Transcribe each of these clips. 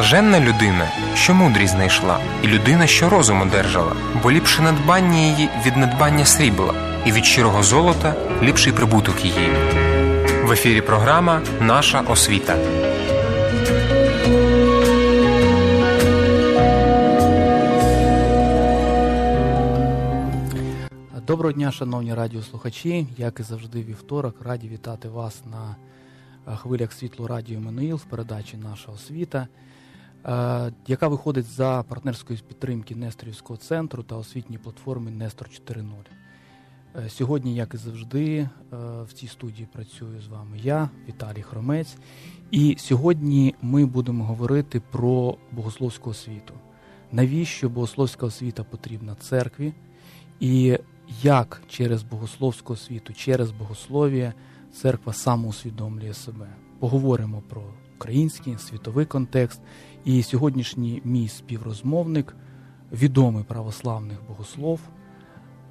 Блаженна людина, що мудрість знайшла, і людина, що розум одержала, бо ліпше надбання її від надбання срібла, і від щирого золота ліпший прибуток її. В ефірі програма Наша освіта. Доброго дня, шановні радіослухачі. Як і завжди, вівторок, раді вітати вас на е, хвилях світло радіо Менуїл в передачі Наша освіта, яка виходить за партнерської підтримки Несторівського центру та освітньої платформи Нестор 4.0. Е, сьогодні, як і завжди, в цій студії працюю з вами я, Віталій Хромець. І сьогодні ми будемо говорити про богословську освіту. Навіщо богословська освіта потрібна церкві? І як через богословську освіту, через богослов'я церква самоусвідомлює себе. Поговоримо про український світовий контекст. І сьогоднішній мій співрозмовник, відомий православних богослов,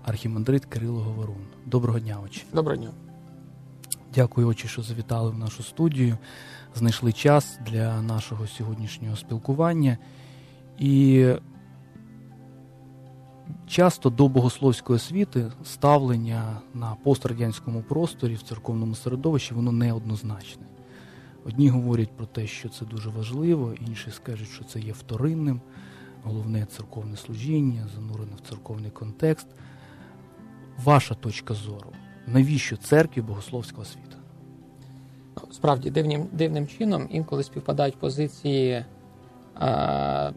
архімандрит Кирило Говорун. Доброго дня, очі. Доброго дня. Дякую, очі, що завітали в нашу студію. Знайшли час для нашого сьогоднішнього спілкування. І Часто до богословської освіти ставлення на пострадянському просторі в церковному середовищі воно неоднозначне. Одні говорять про те, що це дуже важливо, інші скажуть, що це є вторинним, головне церковне служіння, занурене в церковний контекст. Ваша точка зору, навіщо церкві богословська освіта? Справді дивним дивним чином інколи співпадають позиції. А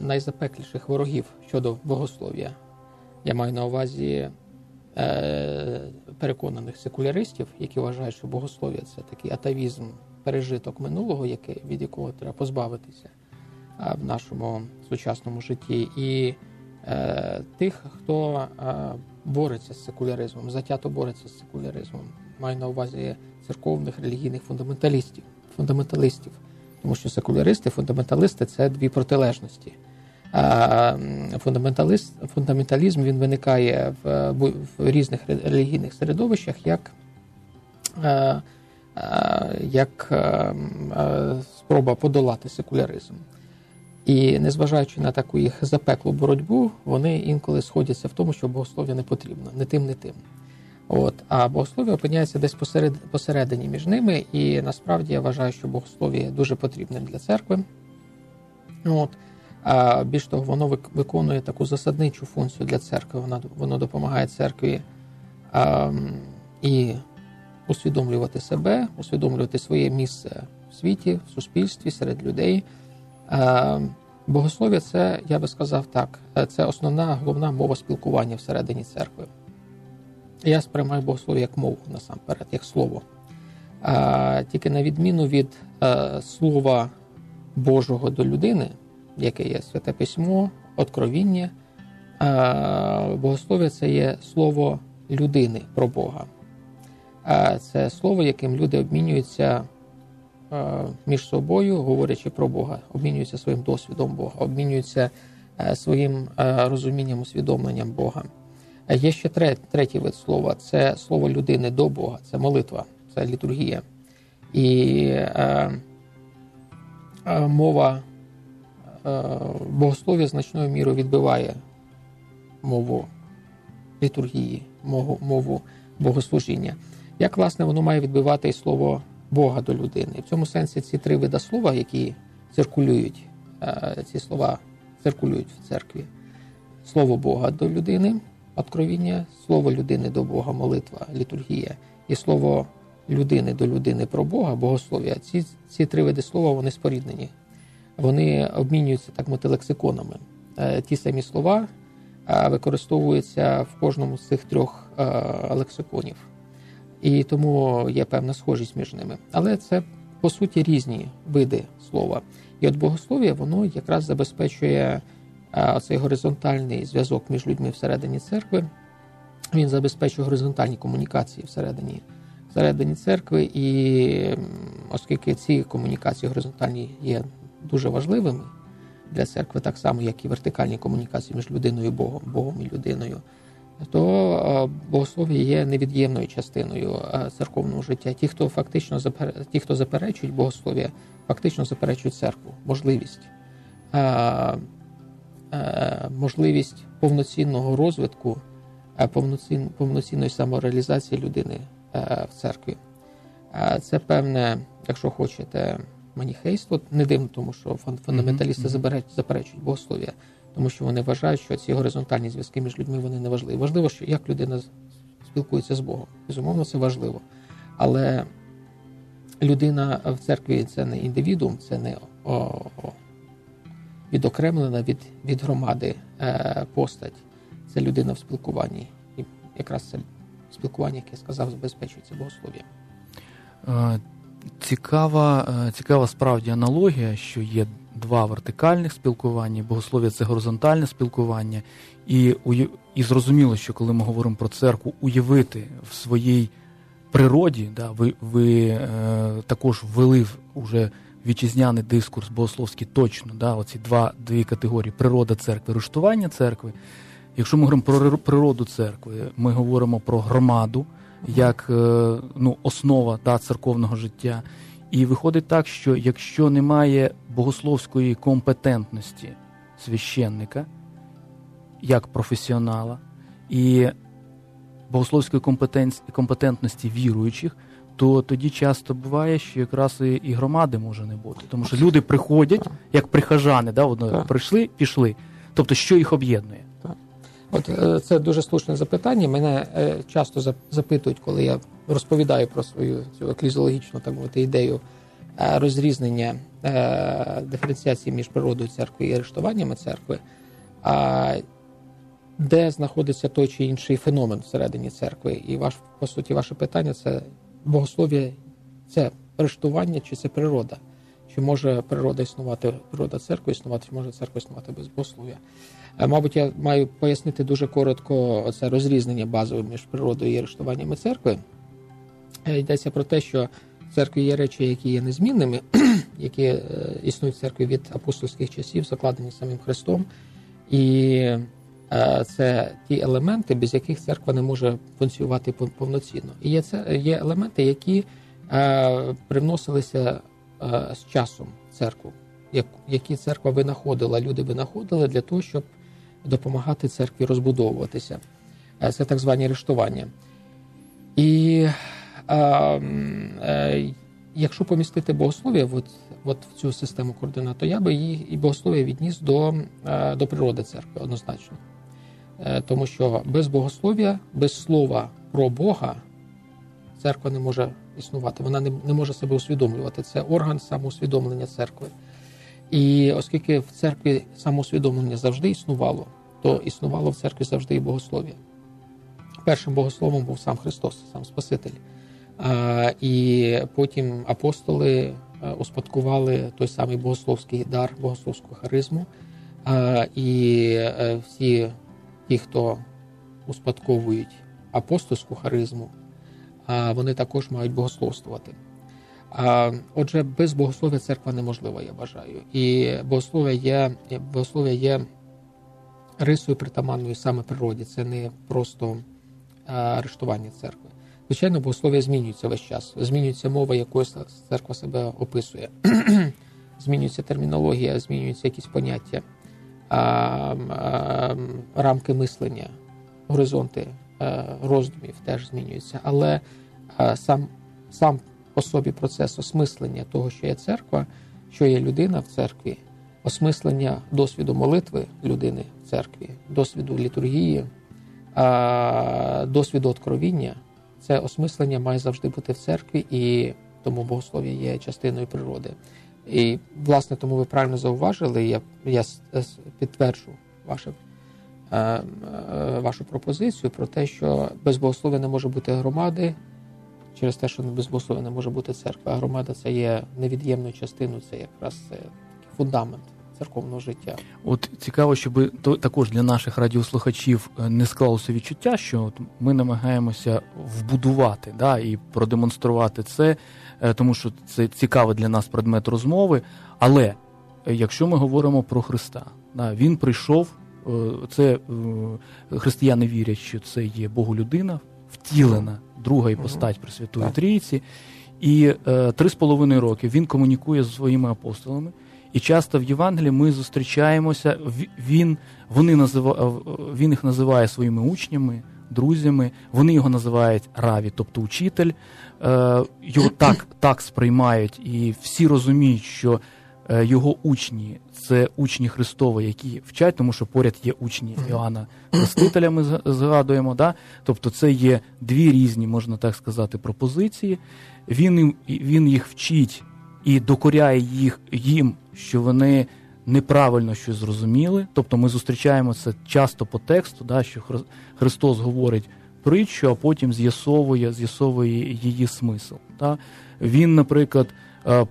найзапекліших ворогів щодо богослов'я. Я маю на увазі е, переконаних секуляристів, які вважають, що богослов'я це такий атавізм, пережиток минулого, яке, від якого треба позбавитися е, в нашому сучасному житті, і е, тих, хто е, бореться з секуляризмом, затято бореться з секуляризмом. Маю на увазі церковних релігійних фундаменталістів, фундаменталистів. Тому що секуляристи, фундаменталисти це дві протилежності. Фундаменталіст, фундаменталізм він виникає в, в різних релігійних середовищах як як спроба подолати секуляризм. І незважаючи на таку їх запеклу боротьбу, вони інколи сходяться в тому, що богослов'я не потрібно, не тим, не тим. От, А богослов'я опиняється десь посеред, посередині між ними, і насправді я вважаю, що богослов'я дуже потрібним для церкви. От. А більш того, воно виконує таку засадничу функцію для церкви. Воно, воно допомагає церкві а, і усвідомлювати себе, усвідомлювати своє місце в світі, в суспільстві, серед людей. Богослов'я це, я би сказав так, це основна головна мова спілкування всередині церкви. Я сприймаю богослов'я як мову насамперед, як слово. Тільки на відміну від е, слова Божого до людини, яке є святе письмо, откровіння, богослов'я це є слово людини про Бога. Це слово, яким люди обмінюються між собою, говорячи про Бога, обмінюються своїм досвідом Бога, обмінюються своїм розумінням, усвідомленням Бога. Є ще третій вид слова це слово людини до Бога, це молитва, це літургія. І е, е, мова е, богослов'я значною мірою відбиває мову літургії, мову богослужіння. Як, власне, воно має відбивати слово Бога до людини? В цьому сенсі ці три види слова, які циркулюють, е, ці слова циркулюють в церкві. Слово Бога до людини откровіння, слово людини до Бога, молитва, літургія і слово людини до людини про Бога, богослов'я. Ці ці три види слова вони споріднені. Вони обмінюються так мовити лексиконами. Е, ті самі слова е, використовуються в кожному з цих трьох лексиконів. І тому є певна схожість між ними. Але це по суті різні види слова. І от богослов'я воно якраз забезпечує цей горизонтальний зв'язок між людьми всередині церкви. Він забезпечує горизонтальні комунікації всередині всередині церкви, і оскільки ці комунікації горизонтальні є дуже важливими для церкви, так само, як і вертикальні комунікації між людиною і Богом, Богом і людиною, то богослов'я є невід'ємною частиною церковного життя. Ті, хто фактично ті, хто заперечують богослов'я, фактично заперечують церкву, можливість. Можливість повноцінного розвитку, повноцінної самореалізації людини в церкві. Це певне, якщо хочете, маніхейство, не дивно, тому що фундаменталісти заперечують богослов'я тому що вони вважають, що ці горизонтальні зв'язки між людьми вони не важливі. Важливо, що як людина спілкується з Богом. Безумовно, це важливо. Але людина в церкві це не індивідуум, це не о, о, відокремлена від від громади е, постать. Це людина в спілкуванні. І якраз це спілкування, яке я сказав, забезпечується богослов'ям. Е, цікава, е, цікава справді аналогія, що є два вертикальних спілкування, богослов'я це горизонтальне спілкування, і і зрозуміло, що коли ми говоримо про церкву, уявити в своїй природі, да, ви ви е, також ввели уже вітчизняний дискурс богословський точно, да, оці два дві категорії природа церкви, рештування церкви. Якщо ми говоримо про природу церкви, ми говоримо про громаду як е, ну, основа да, церковного життя. І виходить так, що якщо немає богословської компетентності священника, як професіонала, і богословської компетентності віруючих, то тоді часто буває, що якраз і, і громади може не бути. Тому що люди приходять, як прихожани, да, одно, прийшли, пішли. Тобто, що їх об'єднує? От е, це дуже слушне запитання. Мене е, часто запитують, коли я розповідаю про свою цю еклізіологічну так мовити ідею е, розрізнення диференціації між природою церкви і арештуваннями церкви, а де знаходиться той чи інший феномен всередині церкви. І ваш, по суті, ваше питання це богослов'я, це арештування чи це природа. Чи може природа існувати, природа церкви існувати, чи може церква існувати без богослов'я? Е, мабуть, я маю пояснити дуже коротко це розрізнення базове між природою і арештуваннями церкви. Е, йдеться про те, що в церкві є речі, які є незмінними, які е, існують в церкві від апостольських часів, закладені самим Христом. І це ті елементи, без яких церква не може функціонувати повноцінно. І є це є елементи, які привносилися з часом в церкву, які церква винаходила, люди винаходили для того, щоб допомагати церкві розбудовуватися. Е, це так звані арештування. І а, а, е, якщо помістити богослов'я от, от в цю систему координат, то я би її і богослов'я відніс до, е, до природи церкви однозначно. Тому що без богослов'я, без слова про Бога церква не може існувати. Вона не, не може себе усвідомлювати. Це орган самоусвідомлення церкви. І оскільки в церкві самоусвідомлення завжди існувало, то існувало в церкві завжди і богослов'я. Першим богословом був сам Христос, сам Спаситель. І потім апостоли е, успадкували той самий богословський дар, богословську харизму. І е, всі ті, хто успадковують апостольську харизму, вони також мають богословствувати. Отже, без богослов'я церква неможлива, я вважаю. І богослов'я є богослов'я є рисою притаманною саме природі. Це не просто арештування церкви. Звичайно, богослов'я змінюється весь час. Змінюється мова, якою церква себе описує. змінюється термінологія, змінюються якісь поняття, рамки мислення, горизонти роздумів теж змінюються. Але сам сам по собі процес осмислення того, що є церква, що є людина в церкві, осмислення досвіду молитви людини в церкві, досвіду літургії, досвіду откровіння. Це осмислення має завжди бути в церкві, і тому богослов'я є частиною природи. І, власне, тому ви правильно зауважили, я я підтверджу ваше, е, е, вашу пропозицію про те, що без богослов'я не може бути громади, через те, що без богослов'я не може бути церква. А громада це є невід'ємною частиною, це якраз це фундамент церковного життя. От цікаво, щоб також для наших радіослухачів е, не склалося відчуття, що от ми намагаємося вбудувати да, і продемонструвати це, е, тому що це цікавий для нас предмет розмови. Але е, якщо ми говоримо про Христа, да, він прийшов це християни вірять, що це є Боголюдина, втілена друга іпостать Пресвятої Трійці. І три з половиною роки він комунікує з своїми апостолами. І часто в Євангелії ми зустрічаємося. Він вони називає, він їх називає своїми учнями, друзями. Вони його називають раві, тобто учитель. Е, його так так сприймають, і всі розуміють, що е, його учні це учні Христові, які вчать, тому що поряд є учні Іоанна Хрестителя. Ми згадуємо. Да? Тобто, це є дві різні, можна так сказати, пропозиції. Він він їх вчить і докоряє їх їм, що вони неправильно щось зрозуміли. Тобто ми зустрічаємо це часто по тексту, да, що Христос говорить притчу, а потім з'ясовує з'ясовує її смисл. Да. Він, наприклад, е,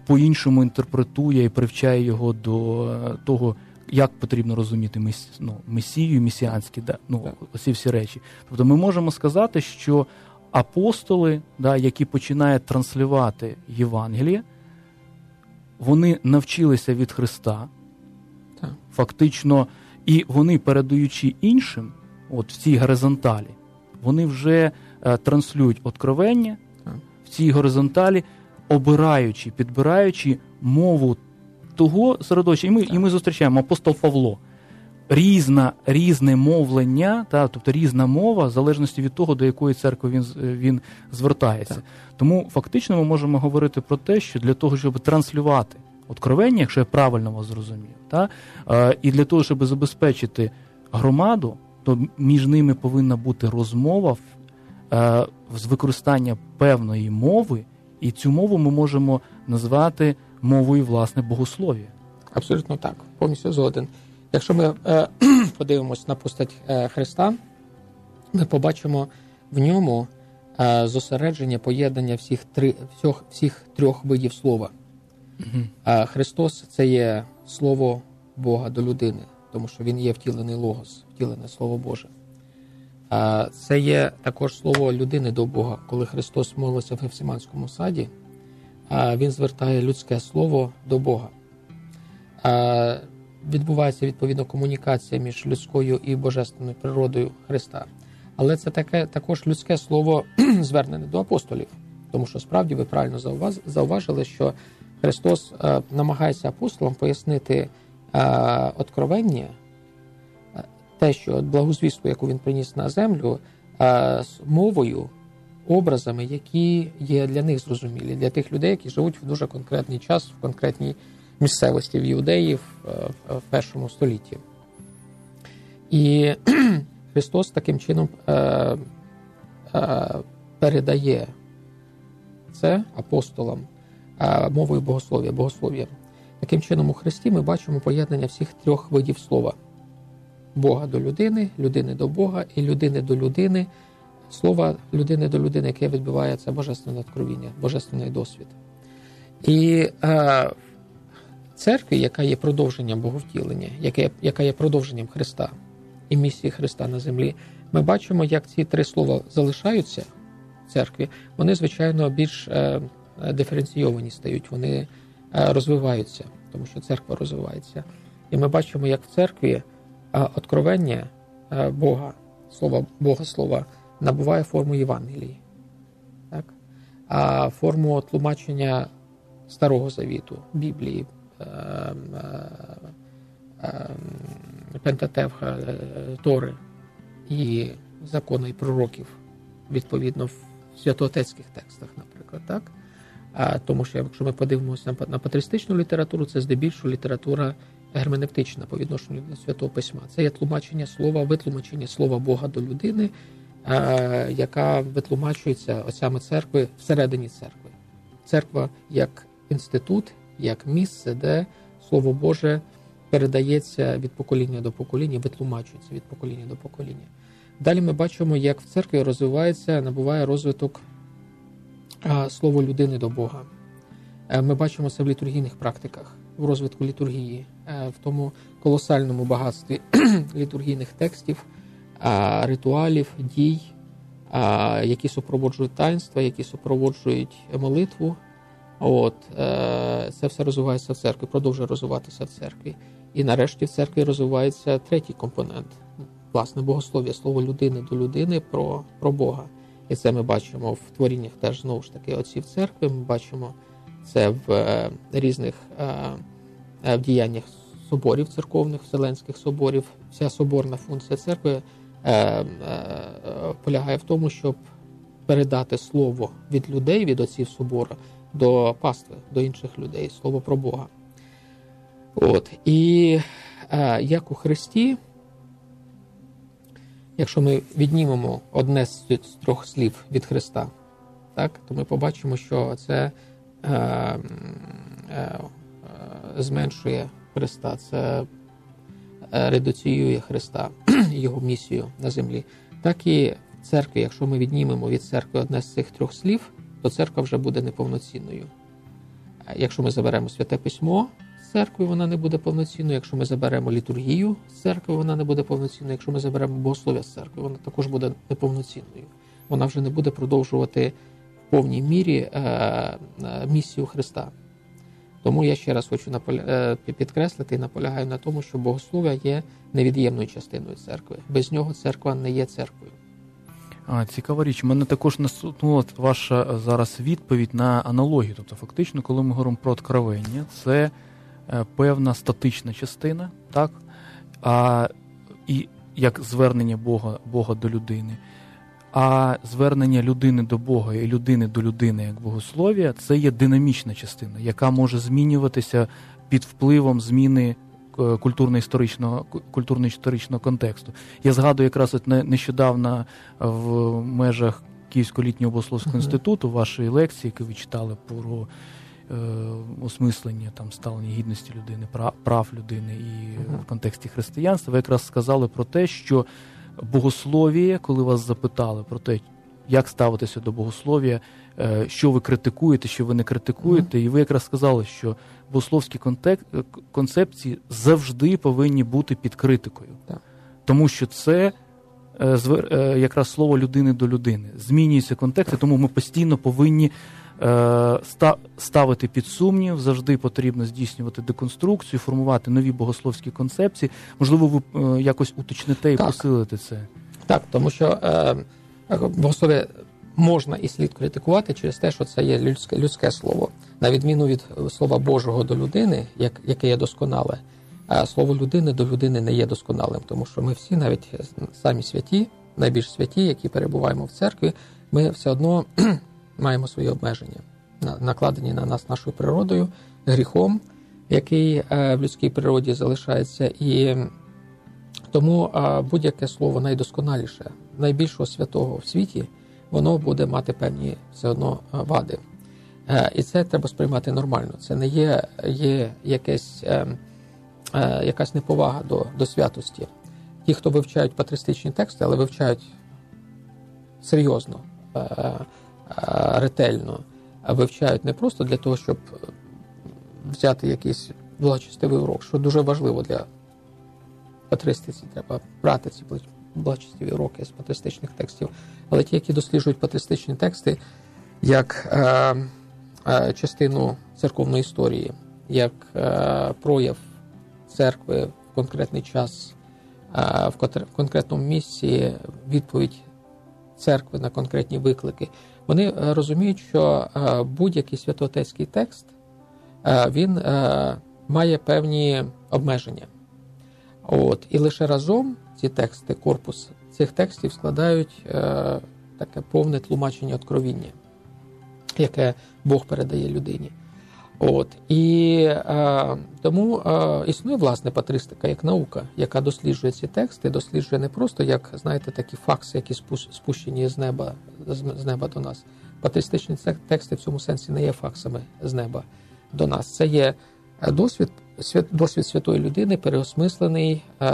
по-іншому інтерпретує і привчає його до е, того. Як потрібно розуміти мес, ну, месію, месіанські, да, ну, оці всі речі. Тобто ми можемо сказати, що апостоли, да, які починають транслювати Євангеліє, вони навчилися від Христа, так. фактично, і вони, передаючи іншим, от в цій горизонталі, вони вже е, транслюють откровення так. в цій горизонталі, обираючи, підбираючи мову того середовища. І ми, і ми зустрічаємо апостол Павло. Різна, різне мовлення, та, тобто різна мова, в залежності від того, до якої церкви він він звертається. Так. Тому фактично ми можемо говорити про те, що для того, щоб транслювати откровення, якщо я правильно вас зрозумів, та, е, і для того, щоб забезпечити громаду, то між ними повинна бути розмова е, з використання певної мови, і цю мову ми можемо назвати мовою власне богослов'я. Абсолютно так, повністю згоден. Якщо ми е, подивимось на постать е, Христа, ми побачимо в ньому е, зосередження поєднання всіх три всіх, всіх трьох видів слова. А Христос це є слово Бога до людини, тому що Він є втілений логос, втілене Слово Боже. Це є також слово людини до Бога. Коли Христос молився в Гефсиманському саді, Він звертає людське слово до Бога. Відбувається відповідно комунікація між людською і божественною природою Христа. Але це таке також людське слово звернене до апостолів, тому що справді ви правильно зауважили, що Христос намагається апостолам пояснити откровення, те, що благозвістку, яку він приніс на землю, з мовою, образами, які є для них зрозумілі, для тих людей, які живуть в дуже конкретний час, в конкретній місцевості в юдеї в першому столітті. І Христос таким чином передає це апостолам мовою богослов'я, богослов'я. Таким чином, у Христі ми бачимо поєднання всіх трьох видів слова: Бога до людини, людини до Бога і людини до людини, слова людини до людини, яке відбувається божественне откровіння, божественний досвід. І е, церкві, яка є продовженням боговтілення, яка, яка є продовженням Христа і місії Христа на землі, ми бачимо, як ці три слова залишаються в церкві, вони, звичайно, більш. Е, диференційовані стають, вони е, розвиваються, тому що церква розвивається. І ми бачимо, як в церкві откровення Бога, слова Бога слова, набуває форму Євангелії, так? а форму тлумачення Старого Завіту, Біблії, Пентатевха, Тори і закони і пророків, відповідно, в святоотецьких текстах, наприклад. так? А тому що якщо ми подивимося на патристичну літературу, це здебільшого література герменевтична по відношенню до святого письма. Це є тлумачення слова, витлумачення слова Бога до людини, яка витлумачується осями церкви всередині церкви. Церква як інститут, як місце, де слово Боже передається від покоління до покоління, витлумачується від покоління до покоління. Далі ми бачимо, як в церкві розвивається, набуває розвиток слово людини до Бога. Е, ми бачимо це в літургійних практиках, в розвитку літургії, е, в тому колосальному багатстві літургійних текстів, ритуалів, дій, які супроводжують таїнства, які супроводжують молитву. От, е, Це все розвивається в церкві, продовжує розвиватися в церкві. І нарешті в церкві розвивається третій компонент власне богослов'я, слово людини до людини про, про Бога. І це ми бачимо в творіннях теж знову ж таки отців церкви. Ми бачимо це в е, різних е, е, в діяннях соборів церковних, вселенських соборів. Вся соборна функція церкви полягає в тому, щоб передати слово від людей, від отців собора до пастви, до інших людей, слово про Бога. От. І як у Христі. Якщо ми віднімемо одне з трьох слів від Христа, так, то ми побачимо, що це е, е, е, зменшує Христа, це е, редуціює Христа, Його місію на землі. Так і в церкві, якщо ми віднімемо від церкви одне з цих трьох слів, то церква вже буде неповноцінною. Якщо ми заберемо святе письмо, церкви, вона не буде повноцінною. Якщо ми заберемо літургію з церкви, вона не буде повноцінною. Якщо ми заберемо богослов'я з церкви, вона також буде неповноцінною. Вона вже не буде продовжувати повній мірі е, е, місію Христа. Тому я ще раз хочу е, підкреслити і наполягаю на тому, що богослов'я є невід'ємною частиною церкви. Без нього церква не є церквою. А, Цікава річ. Мене також насутнула ваша зараз відповідь на аналогію. Тобто, фактично, коли ми говоримо про откровення, це Е, певна статична частина, так? а, і як звернення Бога, Бога до людини. А звернення людини до Бога і людини до людини як богослов'я це є динамічна частина, яка може змінюватися під впливом зміни е, культурно-історичного культурно-історичного контексту. Я згадую якраз от нещодавно в межах Київського літнього богословського інституту вашої лекції, які ви читали про Е, осмислення там ставлення гідності людини, прав людини і в контексті християнства, ви якраз сказали про те, що богослов'я, коли вас запитали про те, як ставитися до богослов'я, е, що ви критикуєте, що ви не критикуєте, mm-hmm. і ви якраз сказали, що богословські контек... концепції завжди повинні бути під критикою, yeah. тому що це. Е, якраз слово людини до людини змінюється контекст, тому ми постійно повинні Е, ставити під сумнів, завжди потрібно здійснювати деконструкцію, формувати нові богословські концепції. Можливо, ви е, якось уточните і так. посилите це. Так, тому що е, богослов'я можна і слід критикувати через те, що це є людське людське слово, на відміну від слова Божого до людини, як, яке є досконале. А слово людини до людини не є досконалим, тому що ми всі, навіть самі святі, найбільш святі, які перебуваємо в церкві, ми все одно маємо свої обмеження, накладені на нас нашою природою, гріхом, який е, в людській природі залишається. І тому будь-яке слово найдосконаліше, найбільшого святого в світі, воно буде мати певні все одно вади. Е, і це треба сприймати нормально. Це не є є якесь, е, якась неповага до, до святості. Ті, хто вивчають патристичні тексти, але вивчають серйозно ретельно вивчають не просто для того, щоб взяти якийсь благочестивий урок, що дуже важливо для патристиці. Треба брати ці благочестиві уроки з патристичних текстів, але ті, які досліджують патристичні тексти як е, е, частину церковної історії, як е, прояв церкви в конкретний час, е, в конкретному місці відповідь церкви на конкретні виклики. Вони е, розуміють, що е, будь-який святоотецький текст е, він має певні обмеження. От. І лише разом ці тексти, корпус цих текстів складають таке повне тлумачення откровіння, яке Бог передає людині. От і е, тому е, існує власне патристика як наука, яка досліджує ці тексти, досліджує не просто як знаєте такі факси, які спущені з неба з неба до нас. Патристичні тексти в цьому сенсі не є факсами з неба до нас. Це є е, досвід досвід святої людини, переосмислений, е,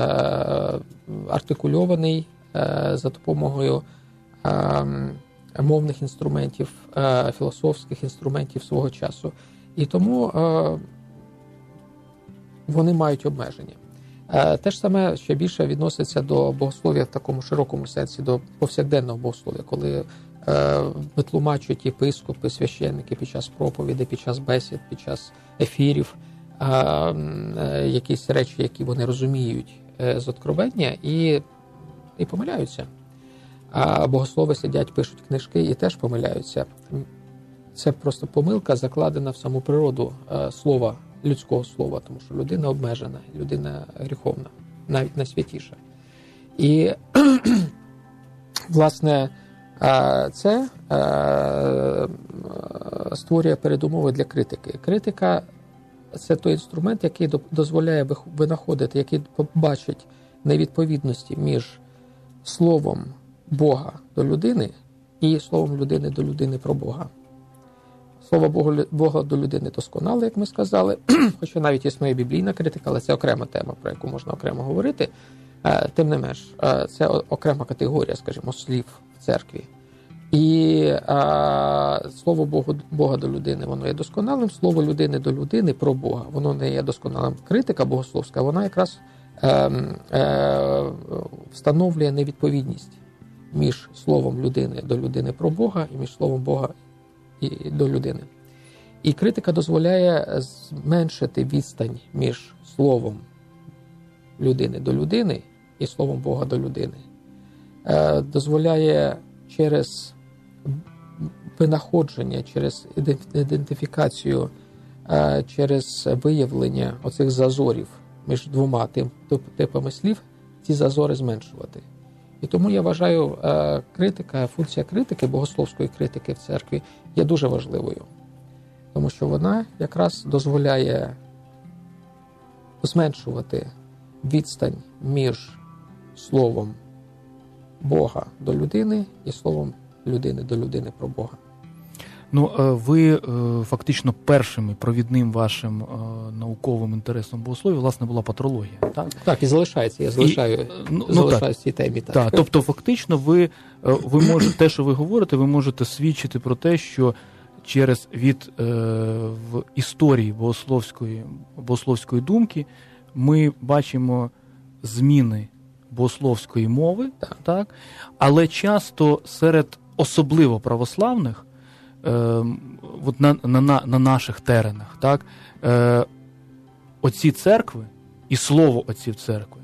артикульований е, за допомогою. Е, Мовних інструментів, е, філософських інструментів свого часу. І тому е, вони мають обмеження. Е, те ж саме ще більше відноситься до богослов'я в такому широкому сенсі, до повсякденного богослов'я, коли е, витлумачують єпископи, священники під час проповіді, під час бесід, під час ефірів якісь речі, які вони розуміють з откровення, і, і помиляються. А богослови сидять, пишуть книжки і теж помиляються. Це просто помилка, закладена в саму природу слова, людського слова, тому що людина обмежена, людина гріховна, навіть найсвятіша. І, власне, це створює передумови для критики. Критика це той інструмент, який дозволяє винаходити, який побачить невідповідності між словом Бога до людини і словом людини до людини про Бога. Слово Бога до людини досконале, як ми сказали, хоча навіть існує біблійна критика, але це окрема тема, про яку можна окремо говорити. Е, тим не менш, е, це окрема категорія, скажімо, слів в церкві. І а, слово Богу, Бога до людини, воно є досконалим. Слово людини до людини про Бога, воно не є досконалим. Критика богословська, вона якраз е, е, встановлює невідповідність між словом людини до людини про Бога і між словом Бога і до людини. І критика дозволяє зменшити відстань між словом людини до людини і словом Бога до людини. Е, дозволяє через винаходження, через ідентифікацію, е, через виявлення оцих зазорів між двома типами слів, ці зазори зменшувати. І тому я вважаю, е, критика, функція критики, богословської критики в церкві є дуже важливою, тому що вона якраз дозволяє зменшувати відстань між словом Бога до людини і словом людини до людини про Бога. Ну, е, ви е, фактично першим і провідним вашим науковим інтересом богослов'я, власне, була патрологія. Так, Так, і залишається. Я залишаю і, ну, ну залишаю цій темі. Так. так, тобто, фактично, ви ви можете те, що ви говорите, ви можете свідчити про те, що через від е, в історії богословської богословської думки ми бачимо зміни богословської мови, так. так, але часто серед особливо православних, е, от на на, на наших теренах, так, е, оці церкви і слово отців церкви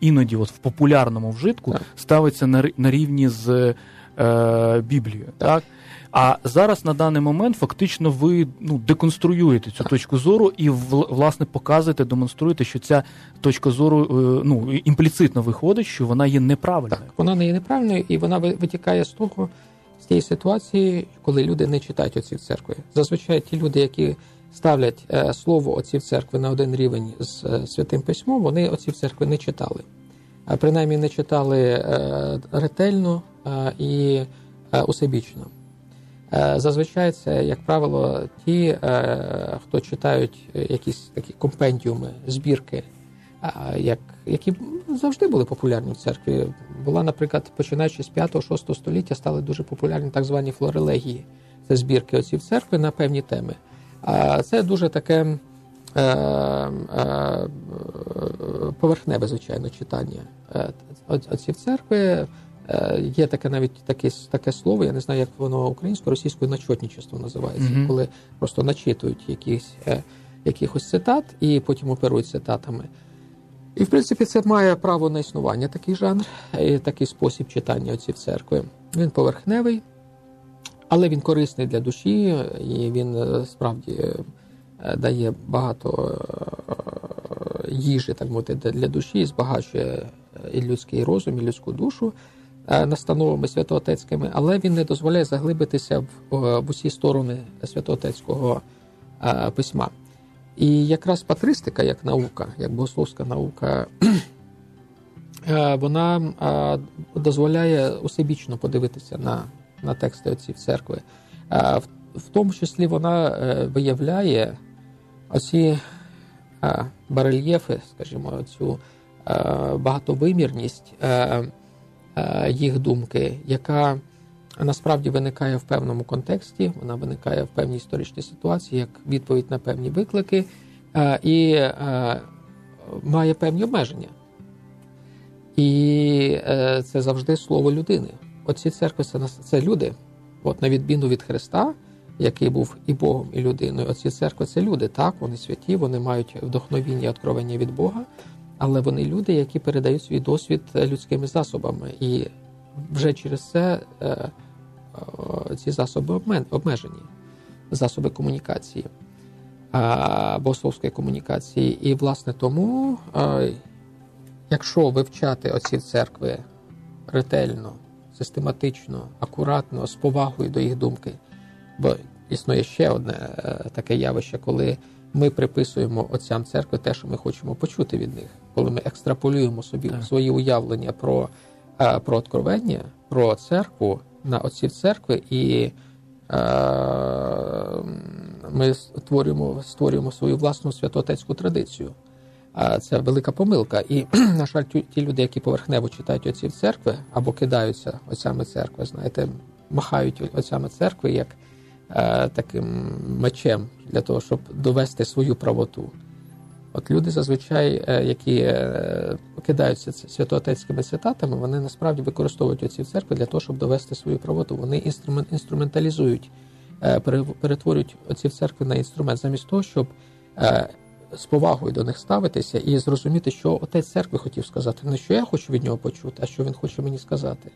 іноді от в популярному вжитку так. ставиться на на рівні з е, Біблією. Так. так? А зараз на даний момент фактично ви ну, деконструюєте цю точку зору і власне показуєте, демонструєте, що ця точка зору е, ну, імпліцитно виходить, що вона є неправильною. Так, Вона не є неправильною, і вона витікає з того, з тієї ситуації, коли люди не читають отців церкви. Зазвичай ті люди, які ставлять е, слово отців церкви на один рівень з е, святим письмом, вони отців церкви не читали. А принаймні не читали ретельно і усебічно. Е, зазвичай це, як правило, ті, е, хто читають якісь такі компендіуми, збірки, як, які завжди були популярні в церкві. Була, наприклад, починаючи з 5-6 століття, стали дуже популярні так звані флорелегії. Це збірки отців церкви на певні теми. А це дуже таке е, поверхневе, звичайно, читання отців церкви. Е, є таке навіть таке таке слово, я не знаю, як воно українською, російською начотничество називається, mm-hmm. коли просто начитують якісь, е, якихось цитат і потім оперують цитатами. І, в принципі, це має право на існування такий жанр, такий спосіб читання отців церкви. Він поверхневий, але він корисний для душі, і він е, справді дає багато їжі, так мовити, для душі, і збагачує і людський розум, і людську душу. Е, настановами святоотецькими, але він не дозволяє заглибитися в, в усі сторони святоотецького е, письма. І якраз патристика, як наука, як богословська наука, е, вона дозволяє усебічно подивитися на на тексти отців церкви. В, тому числі вона виявляє оці барельєфи, скажімо, цю багатовимірність Е, їх думки, яка насправді виникає в певному контексті, вона виникає в певній історичній ситуації, як відповідь на певні виклики, е, і е, має певні обмеження. І це завжди слово людини. Оці церкви це це люди. От на відміну від Христа, який був і Богом, і людиною. Оці церкви це люди. Так, вони святі, вони мають вдохновіння, откровення від Бога, але вони люди, які передають свій досвід людськими засобами. І вже через це е, е, ці засоби обмежені, засоби комунікації, богословської комунікації. І, власне, тому, е, якщо вивчати оці церкви ретельно, систематично, акуратно, з повагою до їх думки, бо існує ще одне таке явище, коли ми приписуємо отцям церкви те, що ми хочемо почути від них, коли ми екстраполюємо собі так. свої уявлення про про откровення, про церкву на отців церкви, і ми створюємо створюємо свою власну святоотецьку традицію. Це велика помилка. І, на жаль, ті люди, які поверхнево читають отців церкви або кидаються отцями церкви, знаєте, махають отцями церкви як е, таким мечем для того, щоб довести свою правоту. От люди зазвичай, е, які е, кидаються святоотецькими цитатами, вони насправді використовують оці церкви для того, щоб довести свою правоту. Вони інструмент, інструменталізують, е, перетворюють оці церкви на інструмент, замість того, щоб з повагою до них ставитися і зрозуміти, що отець церкви хотів сказати, не що я хочу від нього почути, а що він хоче мені сказати.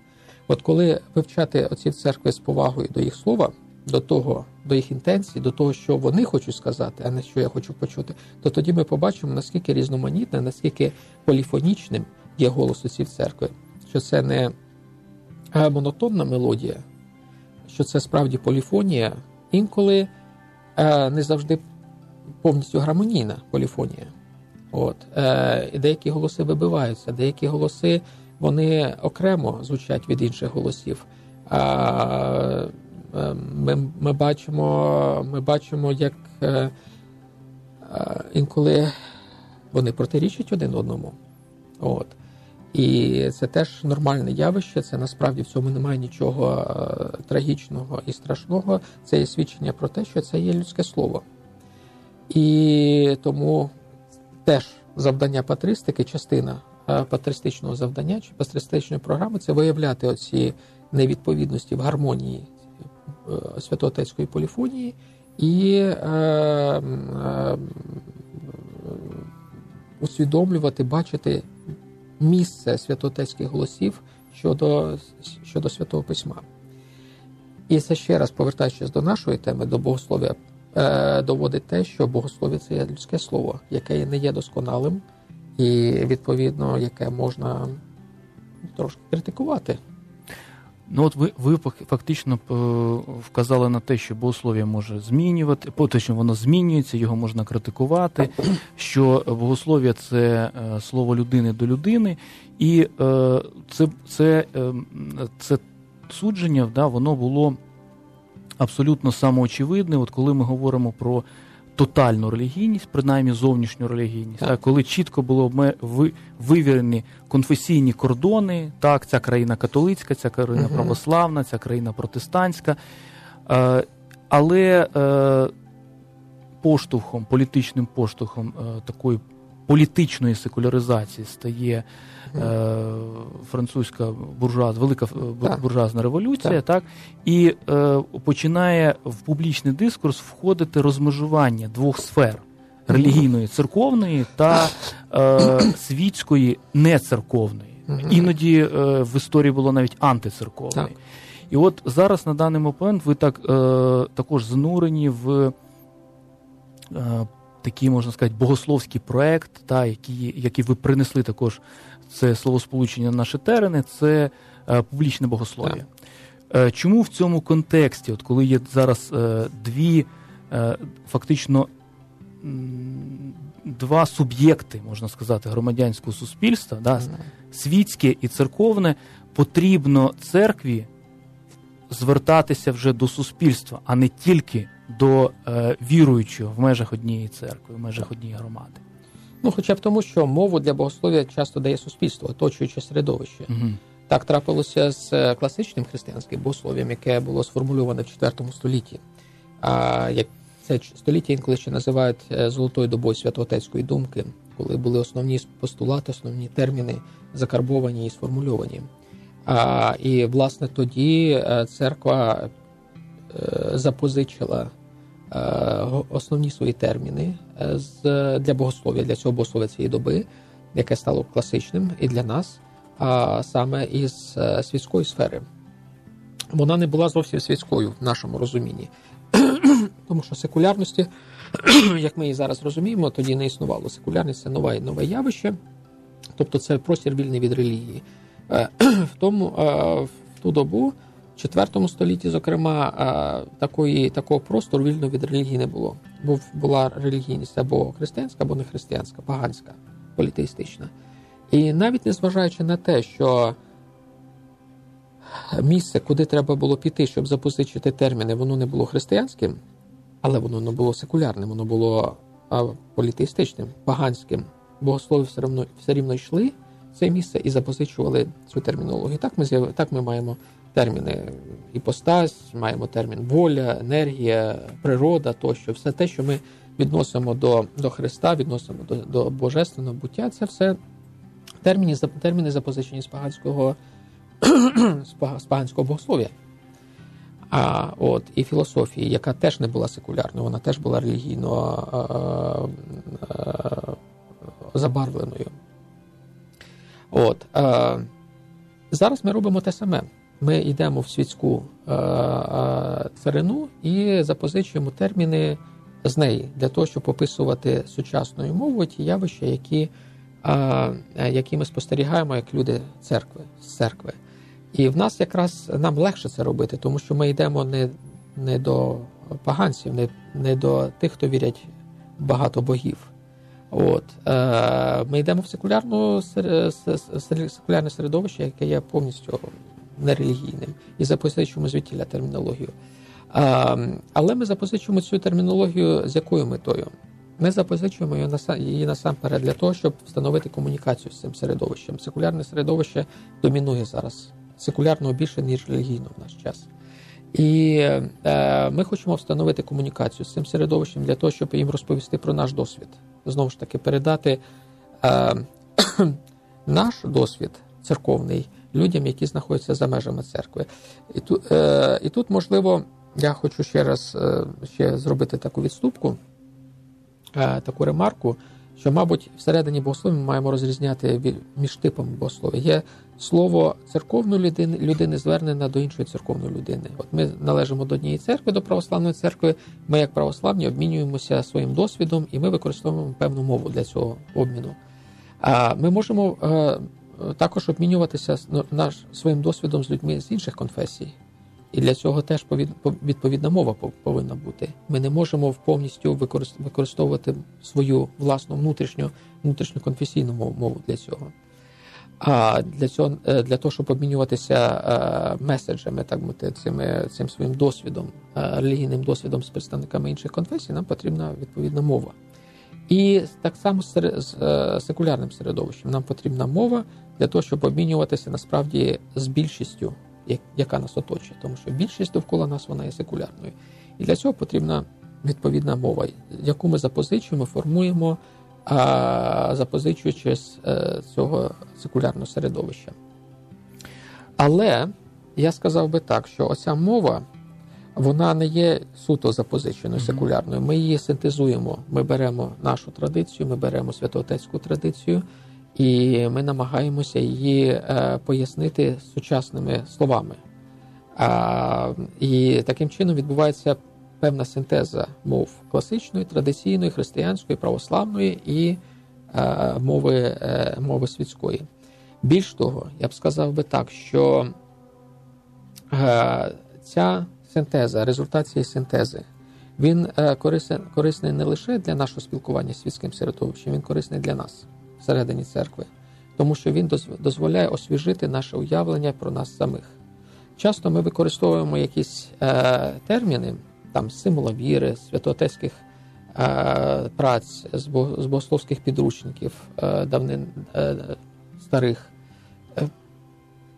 От коли вивчати оці церкви з повагою до їх слова до того, до їх інтенцій, до того, що вони хочуть сказати, а не що я хочу почути, то тоді ми побачимо, наскільки різноманітне, наскільки поліфонічним є голос усіх церкви, що це не монотонна мелодія, що це справді поліфонія, інколи е, не завжди повністю гармонійна поліфонія. От. Е, Деякі голоси вибиваються, деякі голоси вони окремо звучать від інших голосів. Е, ми ми, бачимо, ми бачимо, як е, е, інколи вони протирічать один одному. От. І це теж нормальне явище. Це насправді в цьому немає нічого трагічного і страшного. Це є свідчення про те, що це є людське слово. І тому теж завдання патристики, частина патристичного завдання чи патристичної програми це виявляти оці невідповідності в гармонії Е, святоотецької поліфонії і е, е, усвідомлювати, бачити місце святоотецьких голосів щодо, щодо святого письма. І це ще раз повертаючись до нашої теми, до богослов'я, е, доводить те, що богослов'я це є людське слово, яке не є досконалим, і відповідно яке можна трошки критикувати. Ну от ви ви фактично е, вказали на те, що богослов'я може змінювати, поточно воно змінюється, його можна критикувати. Що богослов'я це е, слово людини до людини, і е, це це, це судження да, воно було абсолютно самоочевидне. От коли ми говоримо про тотальну релігійність, принаймні зовнішню релігійність, так. так коли чітко було вивірені конфесійні кордони, так, ця країна католицька, ця країна угу. православна, ця країна протестантська. Е, але е, поштовхом, політичним поштовхом е, такої політичної секуляризації стає французька буржуаз, велика так. буржуазна революція, так, так і е, починає в публічний дискурс входити розмежування двох сфер. Релігійної церковної та е, світської нецерковної. Іноді е, в історії було навіть антицерковної. Так. І от зараз на даний момент ви так е, також занурені в е, такий, можна сказати, богословський проект, та, який, який ви принесли також це словосполучення на наші терени, це е, публічне богослов'я. Е, чому в цьому контексті, от коли є зараз е, дві фактично два суб'єкти, можна сказати, громадянського суспільства, да, світське і церковне, потрібно церкві звертатися вже до суспільства, а не тільки до віруючого в межах однієї церкви, в межах однієї громади. Ну, хоча б тому, що мову для богослов'я часто дає суспільство, оточуюче середовище. Угу. Так трапилося з е, класичним християнським богослов'ям, яке було сформульоване в IV столітті. А як це століття інколи ще називають е, золотою добою святоотецької думки, коли були основні постулати, основні терміни закарбовані і сформульовані. А, І власне тоді е, церква запозичила основні свої терміни для богослов'я, для цього богослов'я цієї доби, яке стало класичним і для нас, а саме із світської сфери. Вона не була зовсім світською в нашому розумінні, тому що секулярності, як ми її зараз розуміємо, тоді не існувало. Секулярність це нове нове явище, тобто це простір вільний від релігії. Е, в тому е, в ту добу, 4 столітті, зокрема, е, такої, такого простору вільного від релігії не було. Бо була релігійність або християнська, або не християнська, поганська, політеїстична. І навіть незважаючи на те, що місце, куди треба було піти, щоб запозичити терміни, воно не було християнським, але воно не було секулярним, воно було політеїстичним, поганським. Богослови все рівно все рівно йшли в це місце і запозичували цю термінологію. Так ми так ми маємо терміни іпостась, маємо термін воля, енергія, природа тощо, все те, що ми відносимо до до Христа, відносимо до до божественного буття, це все терміни, терміни запозичені з поганського з паганського богослов'я. А от і філософії, яка теж не була секулярною, вона теж була релігійно е, е, забарвленою. От е, зараз ми робимо те саме. Ми йдемо в світську е, е, царину і запозичуємо терміни з неї для того, щоб описувати сучасною мовою ті явища, які, е, які ми спостерігаємо як люди церкви з церкви. І в нас якраз нам легше це робити, тому що ми йдемо не не до поганців, не не до тих, хто вірять багато богів. От е, Ми йдемо в секулярну секулярне середовище, яке є повністю нерелігійним, і запозичуємо звідтіля термінологію. Е, але ми запозичуємо цю термінологію з якою метою? Ми запозичуємо її насамперед для того, щоб встановити комунікацію з цим середовищем. Секулярне середовище домінує зараз секулярного більше, ніж релігійного в наш час. І е, ми хочемо встановити комунікацію з цим середовищем для того, щоб їм розповісти про наш досвід. Знову ж таки, передати е, наш досвід церковний людям, які знаходяться за межами церкви. І тут, е, і тут можливо, я хочу ще раз е, ще зробити таку відступку, е, таку ремарку що, мабуть, всередині богослов'я ми маємо розрізняти між типами богослов'я. Є слово церковної людини, людини звернене до іншої церковної людини. От ми належимо до однієї церкви, до православної церкви. Ми, як православні, обмінюємося своїм досвідом, і ми використовуємо певну мову для цього обміну. Ми можемо е, також обмінюватися наш своїм досвідом з людьми з інших конфесій. І для цього теж відповідна мова повинна бути. Ми не можемо повністю використовувати свою власну внутрішню конфесійну мову для цього. А для цього е, для того, щоб обмінюватися е, меседжами, так мовити, цим, цим своїм досвідом, е, релігійним досвідом з представниками інших конфесій, нам потрібна відповідна мова. І так само з секулярним середовищем нам потрібна мова для того, щоб обмінюватися насправді з більшістю яка нас оточує, тому що більшість довкола нас вона є секулярною. І для цього потрібна відповідна мова, яку ми запозичуємо, формуємо, запозичуючи з е, цього секулярного середовища. Але я сказав би так, що оця мова. Вона не є суто запозиченою секулярною. Ми її синтезуємо. Ми беремо нашу традицію, ми беремо святоотецьку традицію, і ми намагаємося її е, пояснити сучасними словами. І таким чином відбувається певна синтеза мов класичної, традиційної, християнської, православної і е, мови, е, мови світської. Більш того, я б сказав би так, що ця синтеза, результат цієї синтези, він корисний не лише для нашого спілкування з світським середовищем, він корисний для нас всередині церкви, тому що він дозволяє освіжити наше уявлення про нас самих. Часто ми використовуємо якісь е, терміни, там символа віри, святоотецьких е, праць, з богословських підручників е, давнин е, старих. Е,